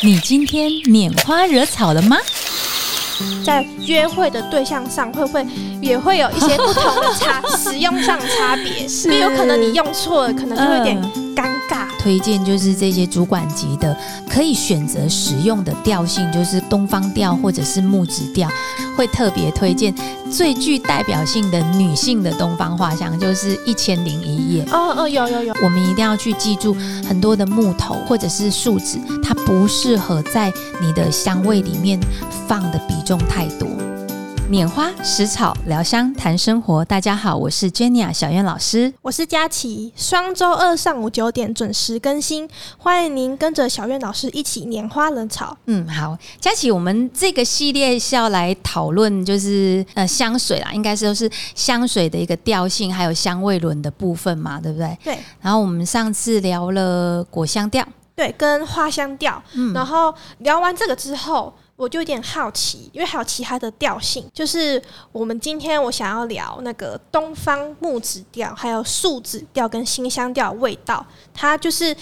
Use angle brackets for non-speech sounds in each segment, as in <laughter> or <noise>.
你今天拈花惹草了吗？在约会的对象上，会不会也会有一些不同的差 <laughs> 使用上的差别？因为有可能你用错了，可能就会有点。推荐就是这些主管级的，可以选择使用的调性，就是东方调或者是木质调，会特别推荐最具代表性的女性的东方画像，就是《一千零一夜》。哦哦，有有有，我们一定要去记住，很多的木头或者是树脂，它不适合在你的香味里面放的比重太多。拈花食草聊香谈生活，大家好，我是 Jenny 小燕老师，我是佳琪，双周二上午九点准时更新，欢迎您跟着小燕老师一起拈花惹草。嗯，好，佳琪，我们这个系列是要来讨论，就是呃香水啦，应该是都是香水的一个调性，还有香味轮的部分嘛，对不对？对。然后我们上次聊了果香调，对，跟花香调。嗯。然后聊完这个之后。我就有点好奇，因为还有其他的调性，就是我们今天我想要聊那个东方木子调，还有树脂调跟新香调味道，它就是。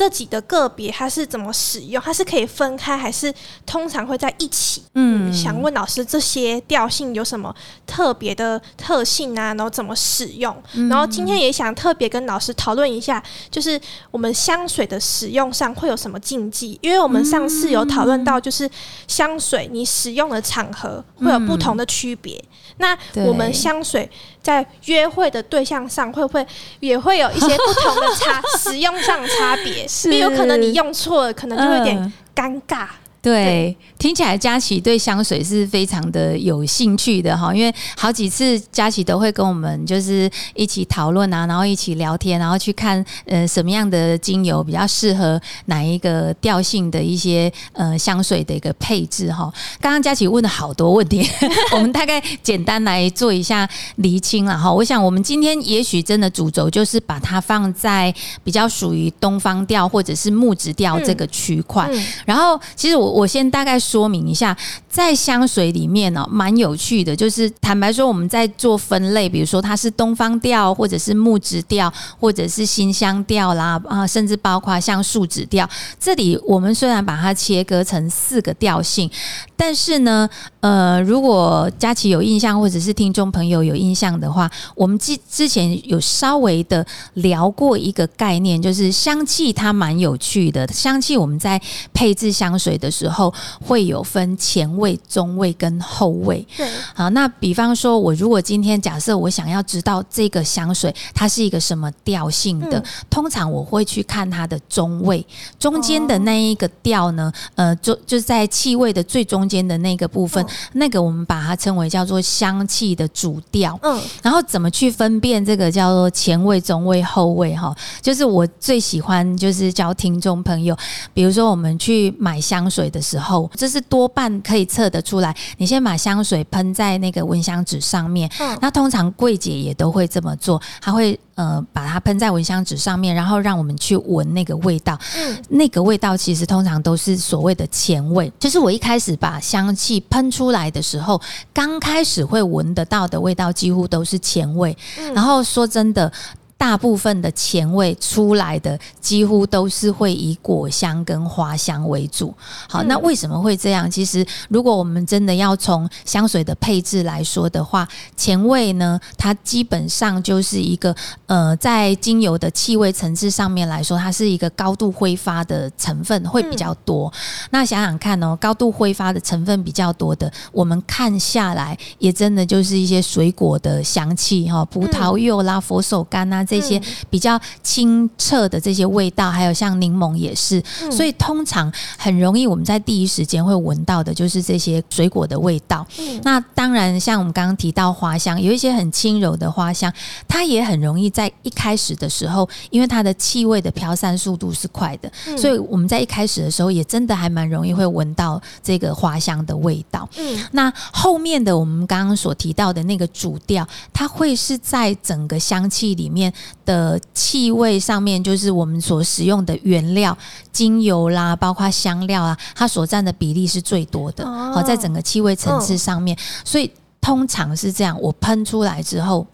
这几个个别它是怎么使用？它是可以分开，还是通常会在一起？嗯，想问老师，这些调性有什么特别的特性啊？然后怎么使用？然后今天也想特别跟老师讨论一下，就是我们香水的使用上会有什么禁忌？因为我们上次有讨论到，就是香水你使用的场合会有不同的区别。那我们香水在约会的对象上，会不会也会有一些不同的差 <laughs> 使用上差别？是有可能你用错了，可能就会有点尴尬。对，听起来佳琪对香水是非常的有兴趣的哈，因为好几次佳琪都会跟我们就是一起讨论啊，然后一起聊天，然后去看呃什么样的精油比较适合哪一个调性的一些呃香水的一个配置哈。刚刚佳琪问了好多问题，<laughs> 我们大概简单来做一下厘清了哈。我想我们今天也许真的主轴就是把它放在比较属于东方调或者是木质调这个区块，然后其实我。我先大概说明一下，在香水里面呢，蛮有趣的，就是坦白说，我们在做分类，比如说它是东方调，或者是木质调，或者是新香调啦，啊，甚至包括像树脂调。这里我们虽然把它切割成四个调性，但是呢，呃，如果佳琪有印象，或者是听众朋友有印象的话，我们之之前有稍微的聊过一个概念，就是香气它蛮有趣的，香气我们在配置香水的。时候会有分前味、中味跟后味。对，好，那比方说，我如果今天假设我想要知道这个香水它是一个什么调性的，通常我会去看它的中味，中间的那一个调呢，呃，就就是在气味的最中间的那个部分，那个我们把它称为叫做香气的主调。嗯，然后怎么去分辨这个叫做前味、中味、后味？哈，就是我最喜欢就是教听众朋友，比如说我们去买香水。的时候，这是多半可以测得出来。你先把香水喷在那个蚊香纸上面，那通常柜姐也都会这么做，她会呃把它喷在蚊香纸上面，然后让我们去闻那个味道。嗯，那个味道其实通常都是所谓的前味，就是我一开始把香气喷出来的时候，刚开始会闻得到的味道几乎都是前味。然后说真的。大部分的前味出来的几乎都是会以果香跟花香为主。好，那为什么会这样？其实，如果我们真的要从香水的配置来说的话，前味呢，它基本上就是一个呃，在精油的气味层次上面来说，它是一个高度挥发的成分会比较多。那想想看哦，高度挥发的成分比较多的，我们看下来也真的就是一些水果的香气哈，葡萄柚啦、佛手柑啊。这些比较清澈的这些味道，还有像柠檬也是，所以通常很容易我们在第一时间会闻到的就是这些水果的味道。那当然，像我们刚刚提到花香，有一些很轻柔的花香，它也很容易在一开始的时候，因为它的气味的飘散速度是快的，所以我们在一开始的时候也真的还蛮容易会闻到这个花香的味道。嗯，那后面的我们刚刚所提到的那个主调，它会是在整个香气里面。的气味上面，就是我们所使用的原料精油啦，包括香料啊，它所占的比例是最多的。好，在整个气味层次上面，所以通常是这样，我喷出来之后，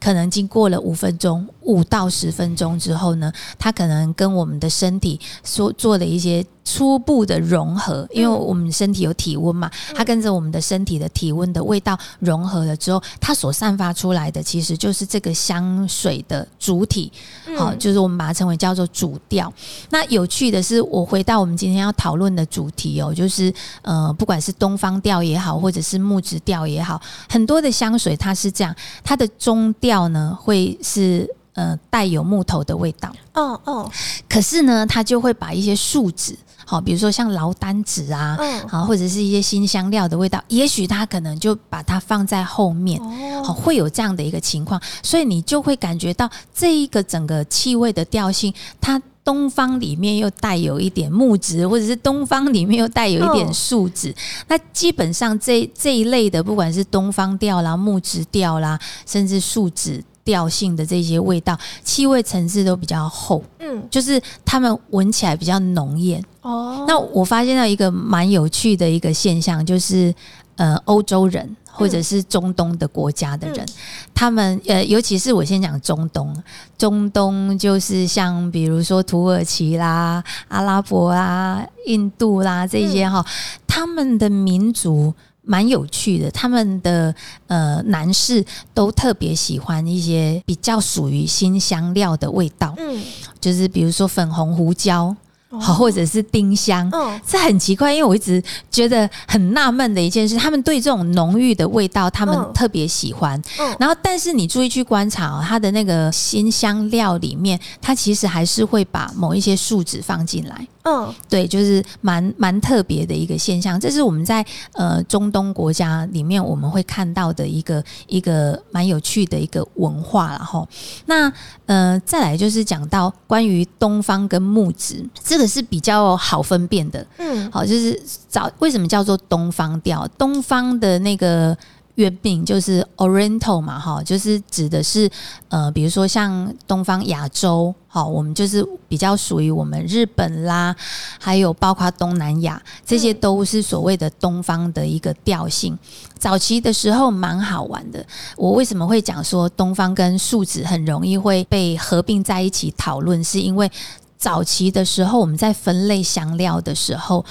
可能经过了五分钟，五到十分钟之后呢，它可能跟我们的身体所做的一些初步的融合，因为我们身体有体温嘛，它跟着我们的身体的体温的味道融合了之后，它所散发出来的其实就是这个香水的主体，好，就是我们把它称为叫做主调。那有趣的是，我回到我们今天要讨论的主题哦，就是呃，不管是东方调也好，或者是木质调也好，很多的香水它是这样，它的中调呢会是。呃，带有木头的味道。哦哦，可是呢，它就会把一些树脂，好，比如说像劳丹脂啊，好，或者是一些新香料的味道，也许它可能就把它放在后面，好，会有这样的一个情况，所以你就会感觉到这一个整个气味的调性，它东方里面又带有一点木质，或者是东方里面又带有一点树脂。那基本上这这一类的，不管是东方调啦、木质调啦，甚至树脂。调性的这些味道，气味层次都比较厚，嗯，就是它们闻起来比较浓艳。哦，那我发现到一个蛮有趣的一个现象，就是呃，欧洲人或者是中东的国家的人，他们呃，尤其是我先讲中东，中东就是像比如说土耳其啦、阿拉伯啦、印度啦这些哈，他们的民族。蛮有趣的，他们的呃男士都特别喜欢一些比较属于新香料的味道，嗯，就是比如说粉红胡椒。好，或者是丁香，嗯，这很奇怪，因为我一直觉得很纳闷的一件事，他们对这种浓郁的味道，他们特别喜欢。嗯，然后，但是你注意去观察哦，它的那个新香料里面，它其实还是会把某一些树脂放进来。嗯，对，就是蛮蛮特别的一个现象，这是我们在呃中东国家里面我们会看到的一个一个蛮有趣的一个文化了哈。那呃，再来就是讲到关于东方跟木质这个。是比较好分辨的，嗯，好，就是找为什么叫做东方调？东方的那个原名就是 Oriental 嘛，哈，就是指的是呃，比如说像东方亚洲，好，我们就是比较属于我们日本啦，还有包括东南亚，这些都是所谓的东方的一个调性。早期的时候蛮好玩的，我为什么会讲说东方跟树脂很容易会被合并在一起讨论？是因为早期的时候，我们在分类香料的时候，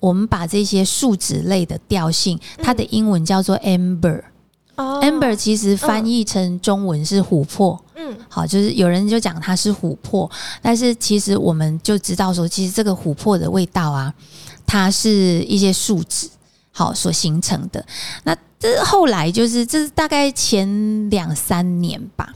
我们把这些树脂类的调性，它的英文叫做 amber。amber 其实翻译成中文是琥珀。嗯，好，就是有人就讲它是琥珀，但是其实我们就知道说，其实这个琥珀的味道啊，它是一些树脂好所形成的。那这后来就是这是大概前两三年吧。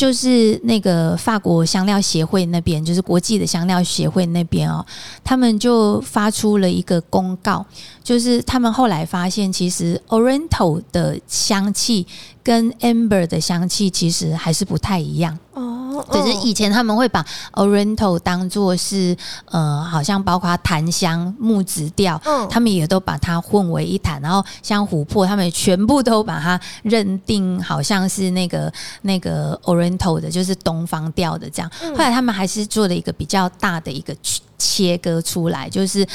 就是那个法国香料协会那边，就是国际的香料协会那边哦，他们就发出了一个公告，就是他们后来发现，其实 Oriental 的香气跟 Amber 的香气其实还是不太一样哦。对，是以前他们会把 Oriental 当做是呃，好像包括檀香、木质调，嗯，他们也都把它混为一谈。然后像琥珀，他们全部都把它认定好像是那个那个 Oriental 的，就是东方调的这样。后来他们还是做了一个比较大的一个切割出来，就是。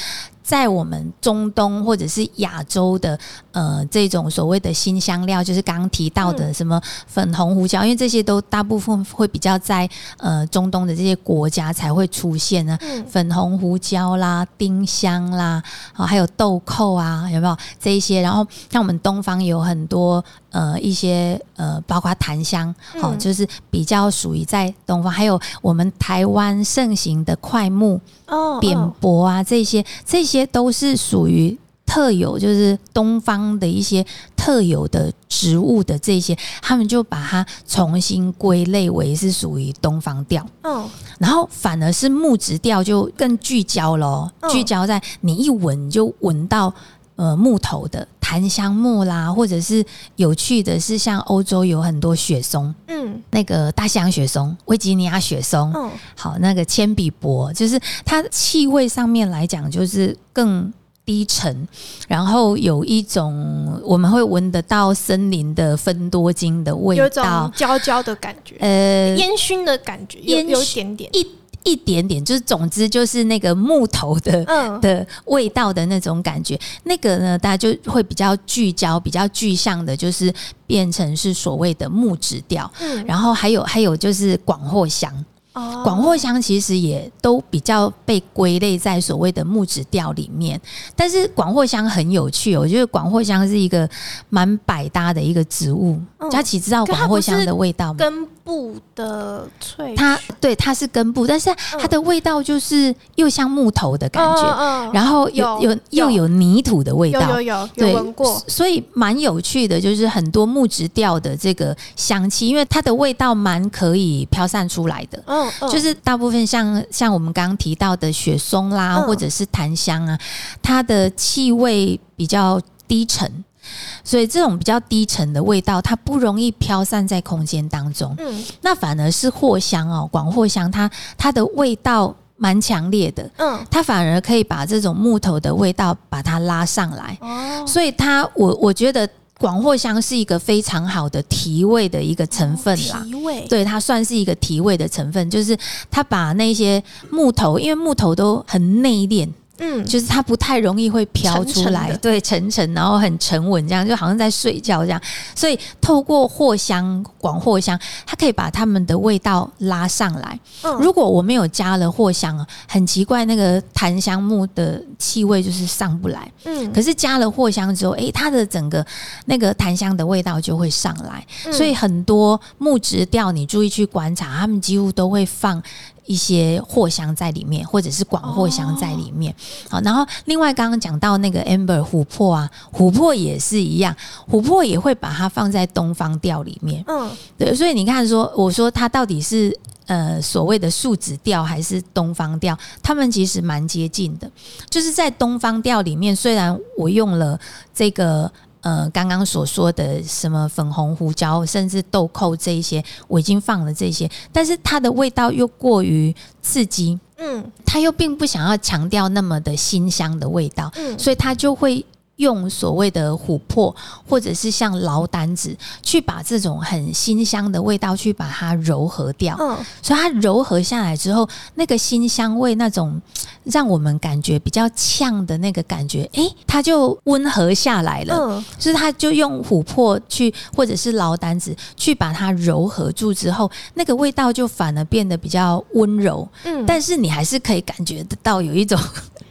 在我们中东或者是亚洲的呃这种所谓的新香料，就是刚刚提到的什么粉红胡椒，因为这些都大部分会比较在呃中东的这些国家才会出现呢。粉红胡椒啦、丁香啦，啊还有豆蔻啊，有没有这一些？然后像我们东方有很多呃一些呃，包括檀香，好，就是比较属于在东方，还有我们台湾盛行的快木。哦，扁柏啊，这些这些都是属于特有，就是东方的一些特有的植物的这些，他们就把它重新归类为是属于东方调。嗯，然后反而是木质调就更聚焦了，聚焦在你一闻就闻到呃木头的。檀香木啦，或者是有趣的是，像欧洲有很多雪松，嗯，那个大西洋雪松、维吉尼亚雪松，嗯，好，那个铅笔柏，就是它气味上面来讲，就是更低沉，然后有一种我们会闻得到森林的芬多精的味道，有种焦焦的感觉，呃，烟熏的感觉，烟有一点点。一。一点点，就是总之就是那个木头的嗯的味道的那种感觉，那个呢，大家就会比较聚焦、比较具象的，就是变成是所谓的木质调。嗯，然后还有还有就是广藿香，哦广藿香其实也都比较被归类在所谓的木质调里面。但是广藿香很有趣，我觉得广藿香是一个蛮百搭的一个植物。嗯佳琪知道广藿香的味道吗？根部的脆它对它是根部，但是它的味道就是又像木头的感觉，嗯嗯然后有有有又有泥土的味道。有有。有闻过，所以蛮有趣的，就是很多木质调的这个香气，因为它的味道蛮可以飘散出来的。嗯嗯，就是大部分像像我们刚刚提到的雪松啦，嗯。或者是檀香啊，它的气味比较低沉，所以这种比较低沉的味道，它不容易飘散在空间当中。嗯那反而是藿香哦，广藿香它它的味道蛮强烈的，嗯它反而可以把这种木头的味道把它拉上来。哦，所以它，我我觉得广藿香是一个非常好的提味的一个成分啦。提味，对，它算是一个提味的成分，就是它把那些木头，因为木头都很内敛，嗯，就是它不太容易会飘出来，沉沉对，沉沉，然后很沉稳，这样就好像在睡觉这样。所以透过藿香、广藿香，它可以把它们的味道拉上来。嗯如果我没有加了藿香啊，很奇怪，那个檀香木的气味就是上不来。嗯可是加了藿香之后，诶，它的整个那个檀香的味道就会上来。嗯所以很多木质调，你注意去观察，他们几乎都会放一些藿香在里面，或者是广藿香在里面。好，然后另外刚刚讲到那个 amber 琥珀啊，琥珀也是一样，琥珀也会把它放在东方调里面。嗯对，所以你看说，我说它到底是呃所谓的树脂调还是东方调，它们其实蛮接近的。就是在东方调里面，虽然我用了这个。呃，刚刚所说的什么粉红胡椒，甚至豆蔻这一些，我已经放了这些，但是它的味道又过于刺激，嗯。它又并不想要强调那么的辛香的味道，嗯，所以它就会用所谓的琥珀，或者是像劳丹子，去把这种很辛香的味道去把它柔和掉。嗯所以它柔和下来之后，那个辛香味，那种让我们感觉比较呛的那个感觉，诶，它就温和下来了。嗯就是它就用琥珀去，或者是劳丹子去把它柔和住之后，那个味道就反而变得比较温柔。嗯，但是你还是可以感觉得到有一种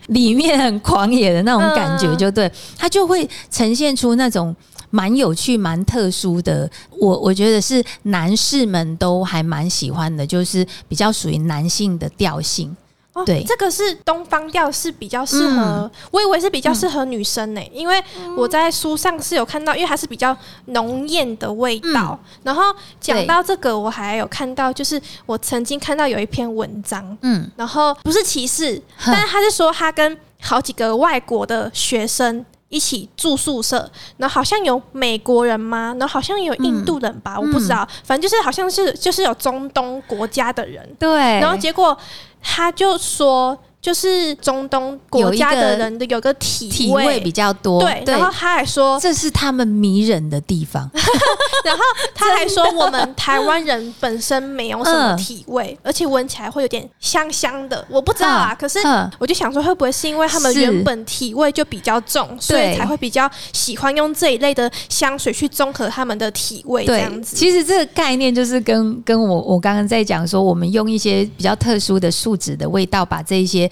里面很狂野的那种感觉，嗯就对，它就会呈现出那种蛮有趣、蛮特殊的。我我觉得是男士们都还蛮喜欢的，就是比较属于男性的调性。哦对。这个是东方调，是比较适合，我以为是比较适合女生呢、因为我在书上是有看到，因为它是比较浓艳的味道。然后讲到这个，我还有看到，就是我曾经看到有一篇文章，嗯，然后不是歧视，但是他是说他跟好几个外国的学生。一起住宿舍，然后好像有美国人吗？然后好像有印度人吧，我不知道，反正就是好像是就是有中东国家的人，对。然后结果他就说，就是中东国家的人的有个体体味比较多，对，然后他还说，这是他们迷人的地方。<laughs> 然后他还说我们台湾人本身没有什么嗯体味，<laughs> 而且闻起来会有点香香的，我不知道啊。嗯可是嗯我就想说，会不会是因为他们原本体味就比较重，所以才会比较喜欢用这一类的香水去综合他们的体味这样，子？其实这个概念就是跟跟我我刚刚在讲说，我们用一些比较特殊的树脂的味道，把这一些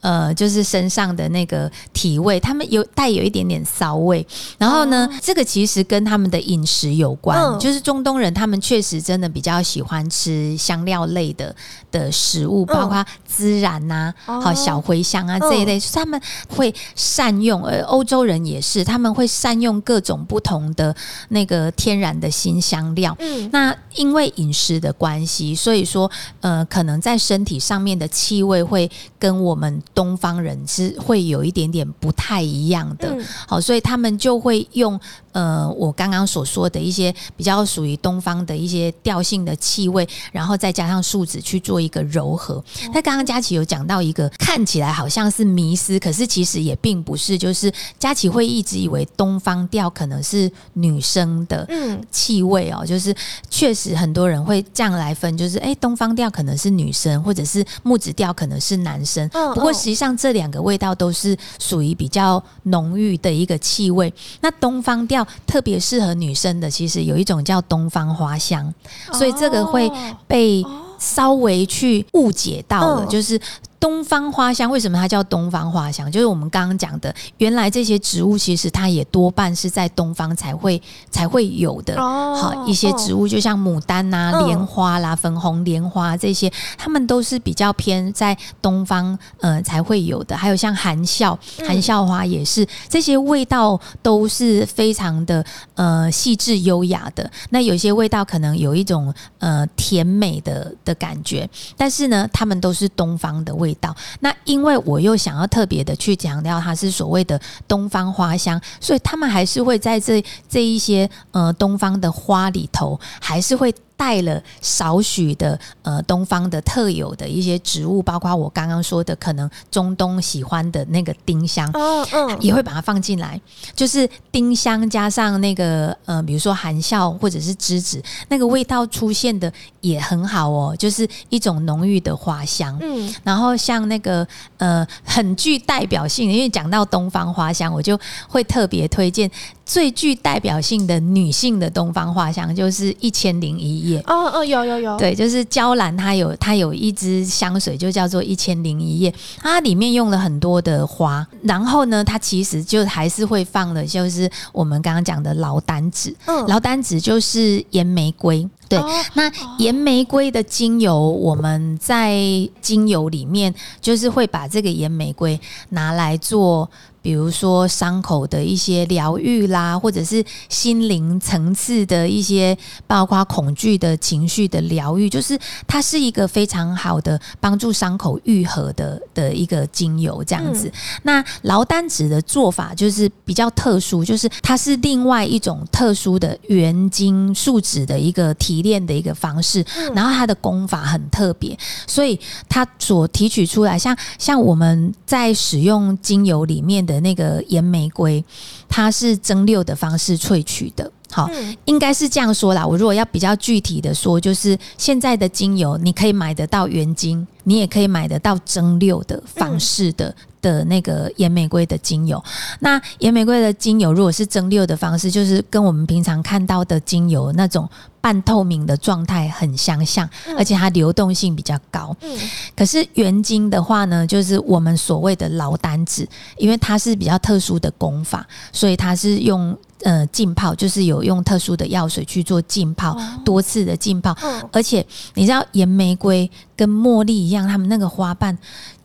呃，就是身上的那个体味，他们有带有一点点骚味。然后呢，这个其实跟他们的饮食有关，嗯就是中东人他们确实真的比较喜欢吃香料类的的食物，包括孜然呐、哦好小茴香啊这一类，他们会善用。呃，欧洲人也是，他们会善用各种不同的那个天然的新香料。嗯那因为饮食的关系，所以说，呃，可能在身体上面的气味会跟我们东方人是会有一点点不太一样的。嗯好，所以他们就会用呃我刚刚所说的一些比较属于东方的一些调性的气味，然后再加上树脂去做一个柔和。那刚刚佳琪有讲到一个看起来好像是迷思，可是其实也并不是，就是佳琪会一直以为东方调可能是女生的气味哦，就是确实很多人会这样来分，就是哎，东方调可能是女生，或者是木质调可能是男生。不过实际上这两个味道都是属于比较浓郁的一个气味。那东方调特别适合女生的，其实有一种叫东方花香，所以这个会被稍微去误解到了，就是。东方花香为什么它叫东方花香？就是我们刚刚讲的，原来这些植物其实它也多半是在东方才会才会有的。好，一些植物就像牡丹呐、莲花啦、粉红莲花这些，它们都是比较偏在东方呃才会有的。还有像含笑，含笑花也是，这些味道都是非常的呃细致优雅的。那有些味道可能有一种呃甜美的的感觉，但是呢，它们都是东方的味。味道，那因为我又想要特别的去强调它是所谓的东方花香，所以他们还是会在这这一些呃东方的花里头，还是会。带了少许的呃东方的特有的一些植物，包括我刚刚说的可能中东喜欢的那个丁香，嗯嗯，也会把它放进来。就是丁香加上那个呃，比如说含笑或者是栀子，那个味道出现的也很好哦，就是一种浓郁的花香。嗯，然后像那个呃很具代表性的，因为讲到东方花香，我就会特别推荐。最具代表性的女性的东方花香就是一千零一夜。哦哦有有有。对，就是娇兰它有它有一支香水就叫做一千零一夜，它里面用了很多的花，然后呢，它其实就还是会放了，就是我们刚刚讲的劳丹子，劳丹子就是岩玫瑰，对，那岩玫瑰的精油我们在精油里面就是会把这个岩玫瑰拿来做。比如说伤口的一些疗愈啦，或者是心灵层次的一些，包括恐惧的情绪的疗愈，就是它是一个非常好的帮助伤口愈合的的一个精油，这样子。那劳丹子的做法就是比较特殊，就是它是另外一种特殊的原精树脂的一个提炼的一个方式，然后它的功法很特别，所以它所提取出来，像像我们在使用精油里面的。那个岩玫瑰，它是蒸馏的方式萃取的。好，应该是这样说啦。我如果要比较具体的说，就是现在的精油，你可以买得到原精，你也可以买得到蒸馏的方式的的那个岩玫瑰的精油。那岩玫瑰的精油，如果是蒸馏的方式，就是跟我们平常看到的精油那种。半透明的状态很相像，而且它流动性比较高。嗯，可是原精的话呢，就是我们所谓的老单子，因为它是比较特殊的功法，所以它是用呃浸泡，就是有用特殊的药水去做浸泡，多次的浸泡。而且你知道岩玫瑰跟茉莉一样，它们那个花瓣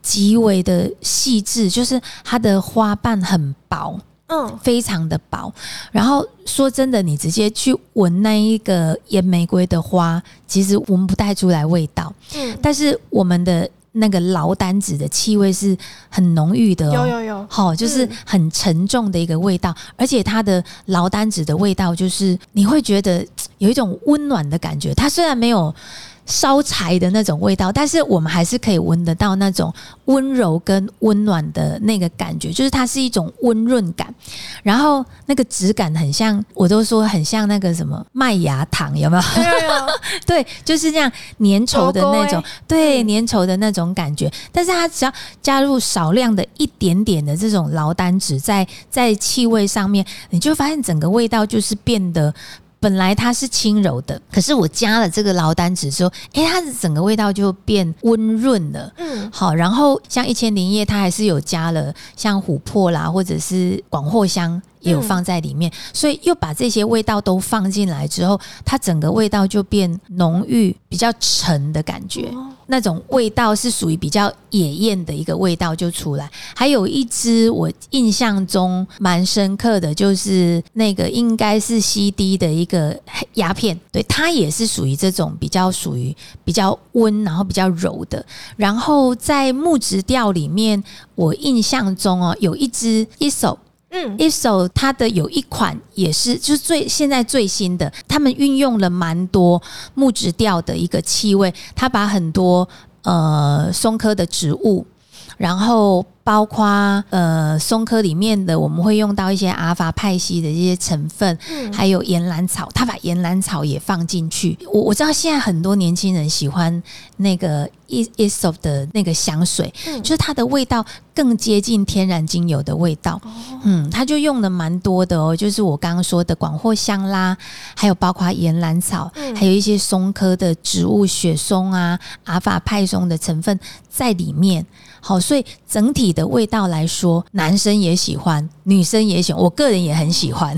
极为的细致，就是它的花瓣很薄。嗯，非常的薄。然后说真的，你直接去闻那一个岩玫瑰的花，其实闻不太出来味道。嗯，但是我们的那个劳丹子的气味是很浓郁的，有有有，好，就是很沉重的一个味道。而且它的劳丹子的味道，就是你会觉得 <tsk> 有一种温暖的感觉。它虽然没有。烧柴的那种味道，但是我们还是可以闻得到那种温柔跟温暖的那个感觉，就是它是一种温润感，然后那个质感很像，我都说很像那个什么麦芽糖，有没有？对，<laughs> 就是这样粘稠的那种，对，粘稠的那种感觉。但是它只要加入少量的一点点的这种劳丹脂，在在气味上面，你就发现整个味道就是变得。本来它是轻柔的，可是我加了这个劳丹脂之后，哎，它的整个味道就变温润了。嗯，好，然后像一千零一夜，它还是有加了像琥珀啦，或者是广藿香。也有放在里面，所以又把这些味道都放进来之后，它整个味道就变浓郁、比较沉的感觉。那种味道是属于比较野艳的一个味道就出来。还有一支我印象中蛮深刻的，就是那个应该是 CD 的一个鸦片，对，它也是属于这种比较属于比较温，然后比较柔的。然后在木质调里面，我印象中哦，有一支一首。嗯，Iso 它的有一款也是，就是最现在最新的，他们运用了蛮多木质调的一个气味，它把很多呃松科的植物，然后。包括呃松科里面的，我们会用到一些阿尔法派系的这些成分，还有岩兰草，他把岩兰草也放进去。我我知道现在很多年轻人喜欢那个 is is of 的那个香水，就是它的味道更接近天然精油的味道。嗯，它就用的蛮多的哦，就是我刚刚说的广藿香啦，还有包括岩兰草，还有一些松科的植物，雪松啊，阿尔法派松的成分在里面。好，所以整体的味道来说，男生也喜欢，女生也喜欢，我个人也很喜欢。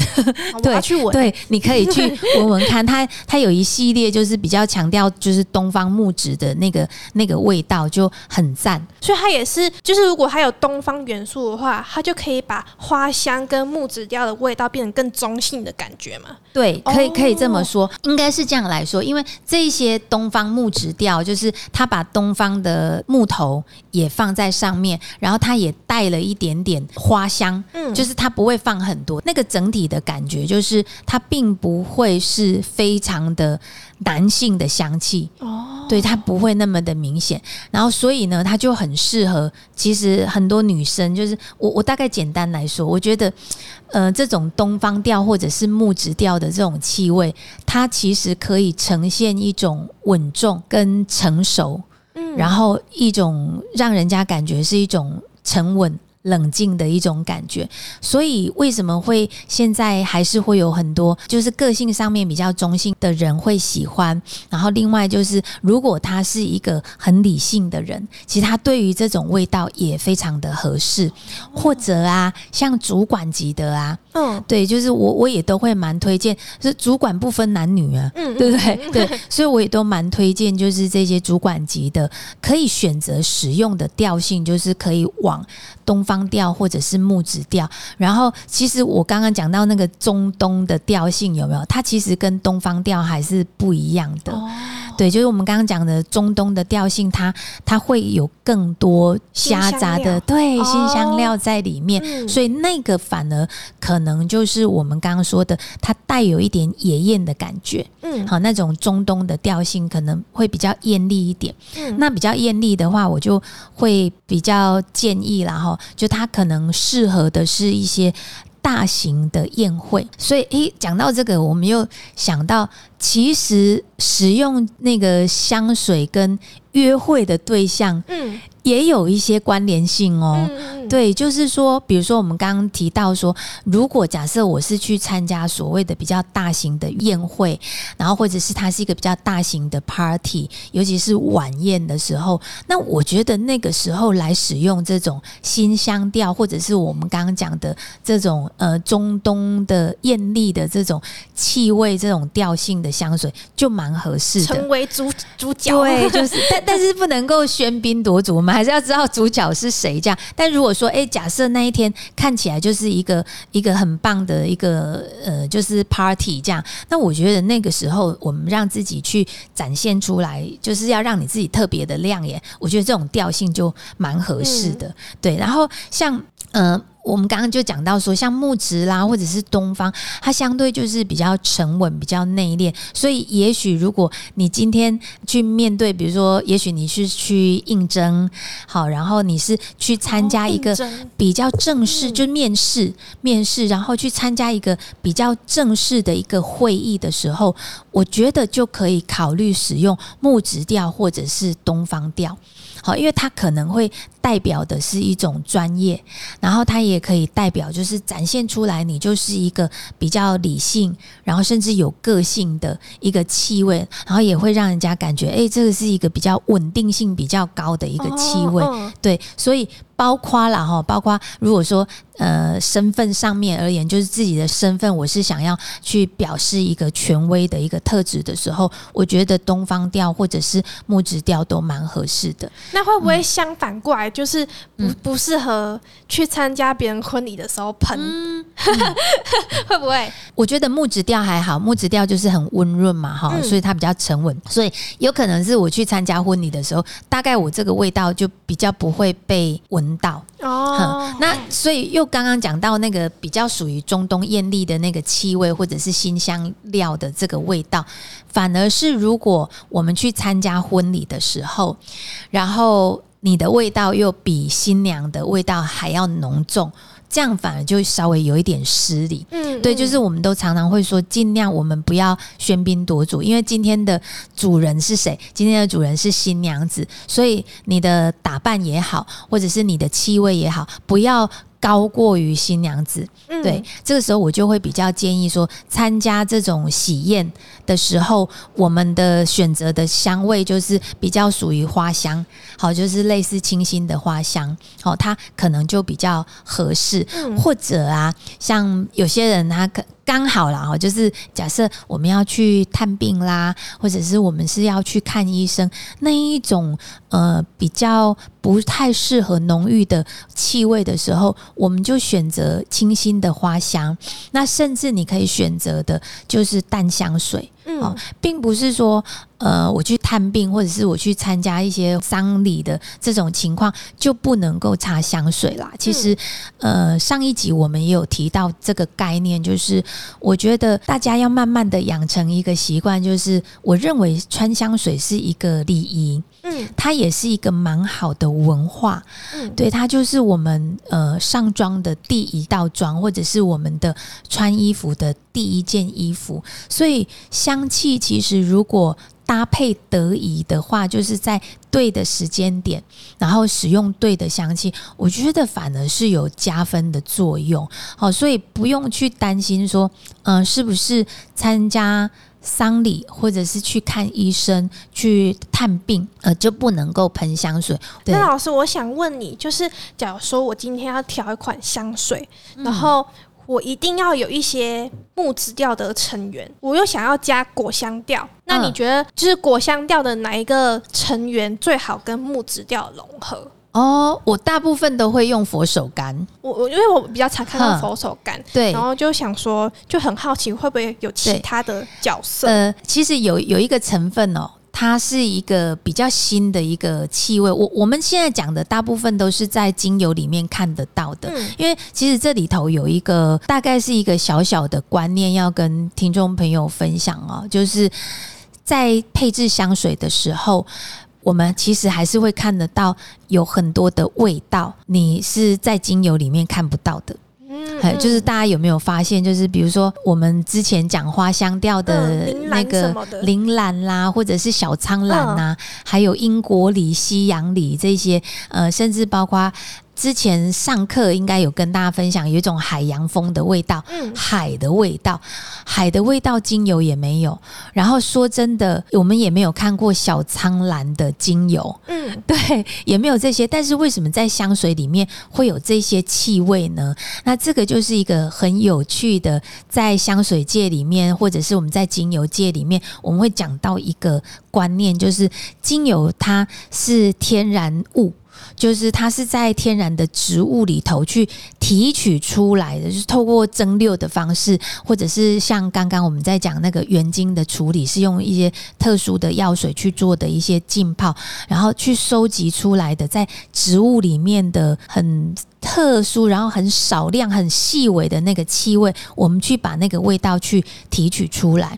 对，去闻，对，你可以去闻闻看。它它有一系列就是比较强调就是东方木质的那个那个味道，就很赞。所以它也是，就是如果它有东方元素的话，它就可以把花香跟木质调的味道变成更中性的感觉嘛？对，可以可以这么说，应该是这样来说，因为这些东方木质调，就是它把东方的木头也放。在上面，然后它也带了一点点花香，嗯，就是它不会放很多，那个整体的感觉就是它并不会是非常的男性的香气哦，对，它不会那么的明显，然后所以呢，它就很适合，其实很多女生就是我我大概简单来说，我觉得呃这种东方调或者是木质调的这种气味，它其实可以呈现一种稳重跟成熟。然后一种让人家感觉是一种沉稳。冷静的一种感觉，所以为什么会现在还是会有很多就是个性上面比较中性的人会喜欢？然后另外就是，如果他是一个很理性的人，其实他对于这种味道也非常的合适。或者啊，像主管级的啊，嗯，对，就是我我也都会蛮推荐，是主管不分男女啊，嗯，对不对？对，所以我也都蛮推荐，就是这些主管级的可以选择使用的调性，就是可以往东方。调或者是木质调，然后其实我刚刚讲到那个中东的调性有没有？它其实跟东方调还是不一样的。对，就是我们刚刚讲的中东的调性，它它会有更多虾杂的对新香料在里面，所以那个反而可能就是我们刚刚说的，它带有一点野艳的感觉。嗯，好，那种中东的调性可能会比较艳丽一点。嗯，那比较艳丽的话，我就会比较建议然后就它可能适合的是一些。大型的宴会，所以诶，讲到这个，我们又想到，其实使用那个香水跟约会的对象，嗯。也有一些关联性哦，对，就是说，比如说我们刚刚提到说，如果假设我是去参加所谓的比较大型的宴会，然后或者是它是一个比较大型的 party，尤其是晚宴的时候，那我觉得那个时候来使用这种新香调，或者是我们刚刚讲的这种呃中东的艳丽的这种气味、这种调性的香水，就蛮合适的，成为主主角。对，就是，<laughs> 但但是不能够喧宾夺主我们。还是要知道主角是谁，这样。但如果说，哎，假设那一天看起来就是一个一个很棒的一个呃，就是 party 这样，那我觉得那个时候我们让自己去展现出来，就是要让你自己特别的亮眼。我觉得这种调性就蛮合适的，对。然后像呃。我们刚刚就讲到说，像木质啦，或者是东方，它相对就是比较沉稳、比较内敛。所以，也许如果你今天去面对，比如说，也许你是去应征，好，然后你是去参加一个比较正式，就面试、面试，然后去参加一个比较正式的一个会议的时候，我觉得就可以考虑使用木质调或者是东方调。好，因为它可能会代表的是一种专业，然后它也可以代表就是展现出来你就是一个比较理性，然后甚至有个性的一个气味，然后也会让人家感觉，哎，这个是一个比较稳定性比较高的一个气味，对，所以。包括了哈，包括如果说呃身份上面而言，就是自己的身份，我是想要去表示一个权威的一个特质的时候，我觉得东方调或者是木质调都蛮合适的。那会不会相反过来，就是不不适合去参加别人婚礼的时候喷？<laughs> 会不会？我觉得木质调还好，木质调就是很温润嘛，哈，所以它比较沉稳，所以有可能是我去参加婚礼的时候，大概我这个味道就比较不会被闻。到。哦，那所以又刚刚讲到那个比较属于中东艳丽的那个气味，或者是新香料的这个味道，反而是如果我们去参加婚礼的时候，然后你的味道又比新娘的味道还要浓重。这样反而就稍微有一点失礼，嗯，对，就是我们都常常会说，尽量我们不要喧宾夺主，因为今天的主人是谁？今天的主人是新娘子，所以你的打扮也好，或者是你的气味也好，不要。高过于新娘子，对，这个时候我就会比较建议说，参加这种喜宴的时候，我们的选择的香味就是比较属于花香，好，就是类似清新的花香，好，它可能就比较合适。或者啊，像有些人他可。刚好啦哈，就是假设我们要去探病啦，或者是我们是要去看医生，那一种呃比较不太适合浓郁的气味的时候，我们就选择清新的花香。那甚至你可以选择的就是淡香水。哦，并不是说，呃，我去探病或者是我去参加一些丧礼的这种情况就不能够擦香水啦。其实，呃，上一集我们也有提到这个概念，就是我觉得大家要慢慢的养成一个习惯，就是我认为穿香水是一个礼仪。嗯，它也是一个蛮好的文化，嗯，对，它就是我们呃上妆的第一道妆，或者是我们的穿衣服的第一件衣服。所以香气其实如果搭配得宜的话，就是在对的时间点，然后使用对的香气，我觉得反而是有加分的作用。好，所以不用去担心说，嗯，是不是参加。丧礼或者是去看医生、去探病，呃，就不能够喷香水。那老师，我想问你，就是假如说我今天要调一款香水，然后我一定要有一些木质调的成员，我又想要加果香调，那你觉得就是果香调的哪一个成员最好跟木质调融合？哦，我大部分都会用佛手柑。我我因为我比较常看到佛手柑，对，然后就想说，就很好奇会不会有其他的角色？呃，其实有有一个成分哦，它是一个比较新的一个气味。我我们现在讲的大部分都是在精油里面看得到的，因为其实这里头有一个大概是一个小小的观念要跟听众朋友分享哦，就是在配置香水的时候。我们其实还是会看得到有很多的味道，你是在精油里面看不到的。嗯，就是大家有没有发现，就是比如说我们之前讲花香调的那个铃兰啦，或者是小苍兰呐，还有英国里、西洋里这些，呃，甚至包括。之前上课应该有跟大家分享，有一种海洋风的味道，嗯，海的味道，海的味道，精油也没有。然后说真的，我们也没有看过小苍兰的精油，嗯，对，也没有这些。但是为什么在香水里面会有这些气味呢？那这个就是一个很有趣的，在香水界里面，或者是我们在精油界里面，我们会讲到一个观念，就是精油它是天然物。就是它是在天然的植物里头去提取出来的，就是透过蒸馏的方式，或者是像刚刚我们在讲那个原精的处理，是用一些特殊的药水去做的一些浸泡，然后去收集出来的在植物里面的很特殊，然后很少量、很细微的那个气味，我们去把那个味道去提取出来。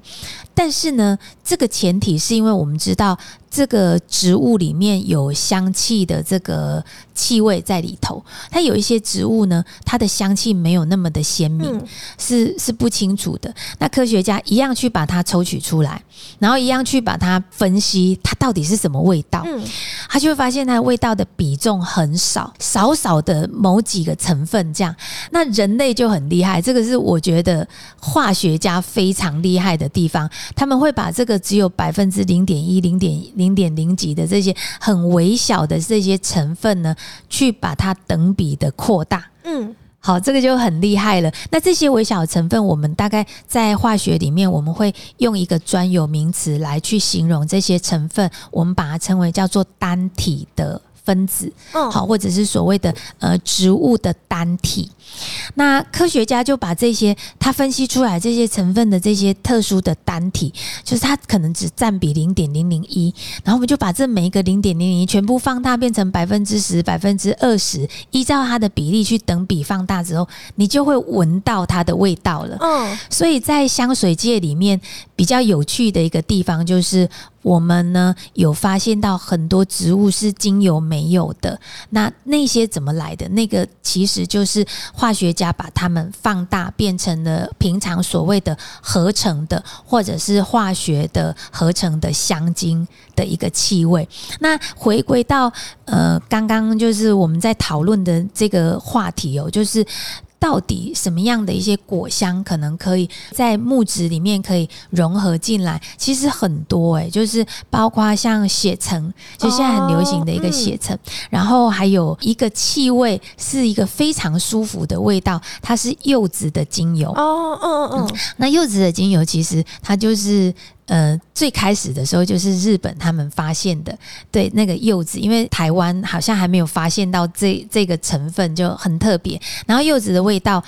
但是呢，这个前提是因为我们知道这个植物里面有香气的这个气味在里头。它有一些植物呢，它的香气没有那么的鲜明，是是不清楚的。那科学家一样去把它抽取出来，然后一样去把它分析，它到底是什么味道。嗯，他就会发现它的味道的比重很少，少少的某几个成分这样。那人类就很厉害，这个是我觉得化学家非常厉害的地方。他们会把这个只有百分之零点一、零点零点零几的这些很微小的这些成分呢，去把它等比的扩大。嗯，好，这个就很厉害了。那这些微小的成分，我们大概在化学里面，我们会用一个专有名词来去形容这些成分，我们把它称为叫做单体的。分子，好，或者是所谓的呃植物的单体。那科学家就把这些他分析出来这些成分的这些特殊的单体，就是它可能只占比零点零零一，然后我们就把这每一个零点零零一全部放大变成百分之十、百分之二十，依照它的比例去等比放大之后，你就会闻到它的味道了。嗯，所以在香水界里面比较有趣的一个地方就是。我们呢有发现到很多植物是精油没有的，那那些怎么来的？那个其实就是化学家把它们放大，变成了平常所谓的合成的，或者是化学的合成的香精的一个气味。那回归到呃，刚刚就是我们在讨论的这个话题哦，就是。到底什么样的一些果香可能可以在木质里面可以融合进来？其实很多诶，就是包括像血橙，就现在很流行的一个血橙，然后还有一个气味是一个非常舒服的味道，它是柚子的精油。哦，嗯嗯嗯，那柚子的精油其实它就是。呃，最开始的时候就是日本他们发现的，对那个柚子，因为台湾好像还没有发现到这这个成分就很特别，然后柚子的味道。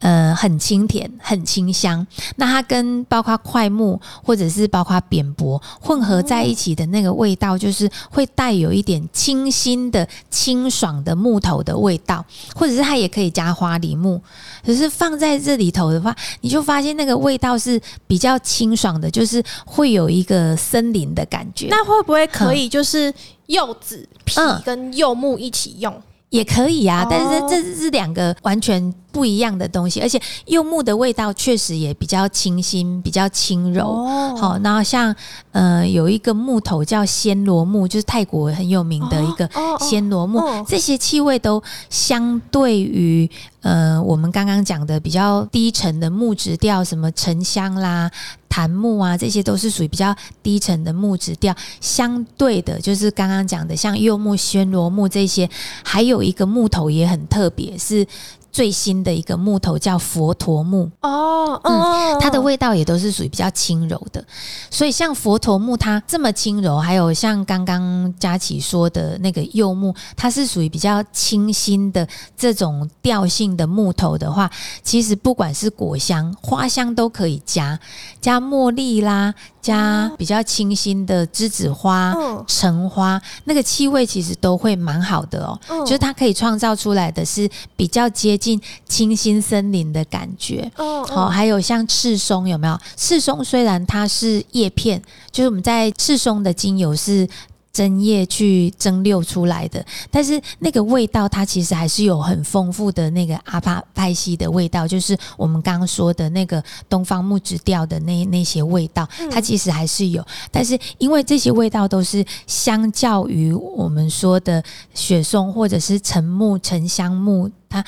呃，很清甜，很清香。那它跟包括块木或者是包括扁柏混合在一起的那个味道，就是会带有一点清新的、清爽的木头的味道，或者是它也可以加花梨木。可是放在这里头的话，你就发现那个味道是比较清爽的，就是会有一个森林的感觉。那会不会可以就是柚子皮跟柚木一起用？也可以啊，但是这是两个完全不一样的东西，而且柚木的味道确实也比较清新，比较轻柔。好，然后像呃有一个木头叫暹罗木，就是泰国很有名的一个暹罗木，这些气味都相对于呃我们刚刚讲的比较低沉的木质调，什么沉香啦。檀木啊，这些都是属于比较低沉的木质调。相对的，就是刚刚讲的，像柚木、暹罗木这些，还有一个木头也很特别，是。最新的一个木头叫佛陀木哦，嗯，它的味道也都是属于比较轻柔的，所以像佛陀木它这么轻柔，还有像刚刚佳琪说的那个柚木，它是属于比较清新的这种调性的木头的话，其实不管是果香、花香都可以加，加茉莉啦。加比较清新的栀子花、橙花，那个气味其实都会蛮好的哦。就是它可以创造出来的是比较接近清新森林的感觉。哦好，还有像赤松有没有？赤松虽然它是叶片，就是我们在赤松的精油是。针叶去蒸馏出来的，但是那个味道它其实还是有很丰富的那个阿帕派西的味道，就是我们刚刚说的那个东方木质调的那那些味道，它其实还是有。但是因为这些味道都是相较于我们说的雪松或者是沉木、沉香木，它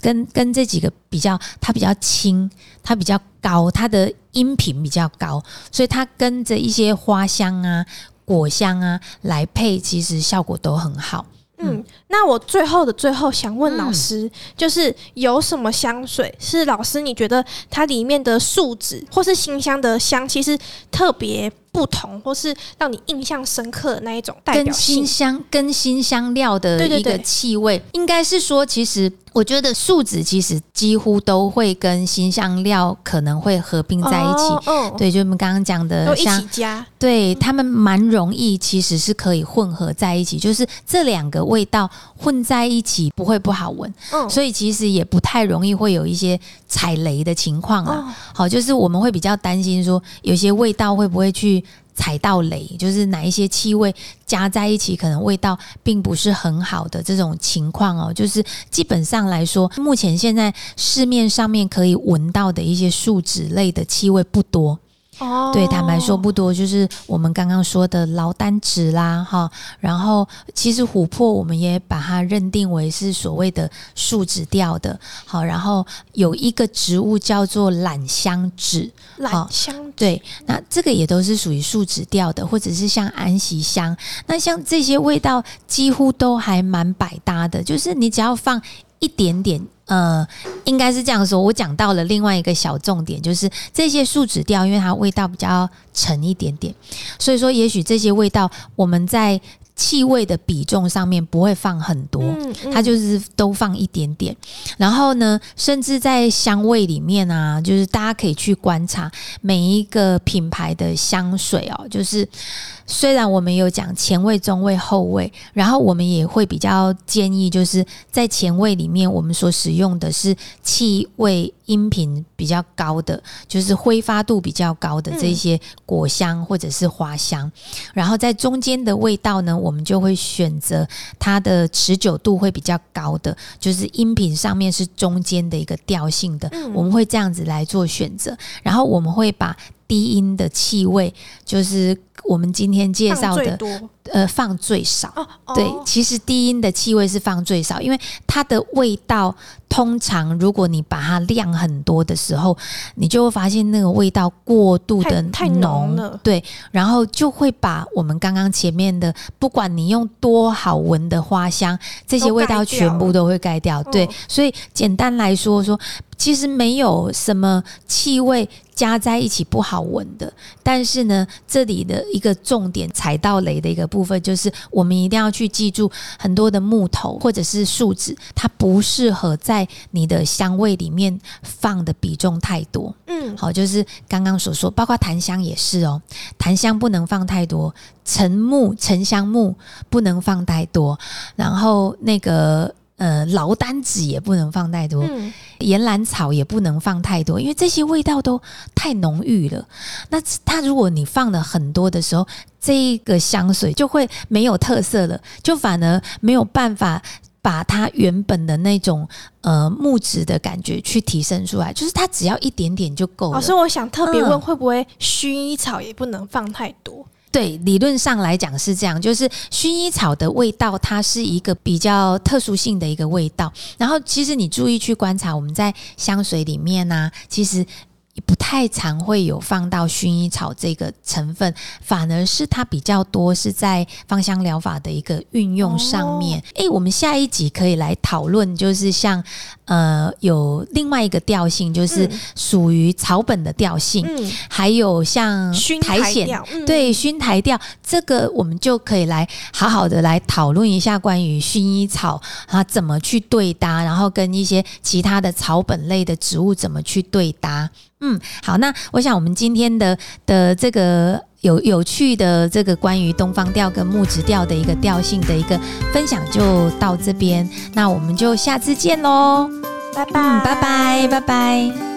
跟跟这几个比较，它比较轻，它比较高，它的音频比较高，所以它跟着一些花香啊。果香啊，来配其实效果都很好。嗯，那我最后的最后想问老师，就是有什么香水是老师你觉得它里面的树脂或是新香的香，其实特别。不同，或是让你印象深刻的那一种代表新香跟新香料的一个气味，应该是说，其实我觉得树脂其实几乎都会跟新香料可能会合并在一起。对，就我们刚刚讲的，一起加，对他们蛮容易，其实是可以混合在一起，就是这两个味道混在一起不会不好闻。嗯，所以其实也不太容易会有一些踩雷的情况啊。好，就是我们会比较担心说，有些味道会不会去。踩到雷，就是哪一些气味加在一起，可能味道并不是很好的这种情况哦。就是基本上来说，目前现在市面上面可以闻到的一些树脂类的气味不多。哦，对，坦白说不多，就是我们刚刚说的劳丹脂啦，哈，然后其实琥珀我们也把它认定为是所谓的树脂调的，好，然后有一个植物叫做榄香脂，榄香对，那这个也都是属于树脂调的，或者是像安息香，那像这些味道几乎都还蛮百搭的，就是你只要放一点点。呃，应该是这样说。我讲到了另外一个小重点，就是这些树脂调，因为它味道比较沉一点点，所以说也许这些味道我们在气味的比重上面不会放很多，它就是都放一点点。然后呢，甚至在香味里面啊，就是大家可以去观察每一个品牌的香水哦，就是虽然我们有讲前卫、中卫、后卫，然后我们也会比较建议，就是在前卫里面，我们所使用的是气味。音频比较高的，就是挥发度比较高的这些果香或者是花香，然后在中间的味道呢，我们就会选择它的持久度会比较高的，就是音频上面是中间的一个调性的，我们会这样子来做选择，然后我们会把低音的气味，就是我们今天介绍的。呃，放最少。对，其实低音的气味是放最少，因为它的味道通常，如果你把它量很多的时候，你就会发现那个味道过度的太浓了。对，然后就会把我们刚刚前面的，不管你用多好闻的花香，这些味道全部都会盖掉。对，所以简单来说，说其实没有什么气味加在一起不好闻的，但是呢，这里的一个重点踩到雷的一个。部分就是我们一定要去记住，很多的木头或者是树脂，它不适合在你的香味里面放的比重太多。嗯，好，就是刚刚所说，包括檀香也是哦，檀香不能放太多，沉木、沉香木不能放太多，然后那个。呃，劳丹子也不能放太多，岩兰草也不能放太多，因为这些味道都太浓郁了。那它如果你放了很多的时候，这个香水就会没有特色了，就反而没有办法把它原本的那种呃木质的感觉去提升出来。就是它只要一点点就够了。老师，我想特别问，会不会薰衣草也不能放太多？对，理论上来讲是这样，就是薰衣草的味道，它是一个比较特殊性的一个味道。然后，其实你注意去观察，我们在香水里面呢，其实。不太常会有放到薰衣草这个成分，反而是它比较多是在芳香疗法的一个运用上面。诶，我们下一集可以来讨论，就是像呃有另外一个调性，就是属于草本的调性，还有像苔藓，对熏苔调，这个我们就可以来好好的来讨论一下关于薰衣草啊怎么去对搭，然后跟一些其他的草本类的植物怎么去对搭。嗯，好，那我想我们今天的的这个有有趣的这个关于东方调跟木质调的一个调性的一个分享就到这边，那我们就下次见喽，拜拜，拜拜，拜拜。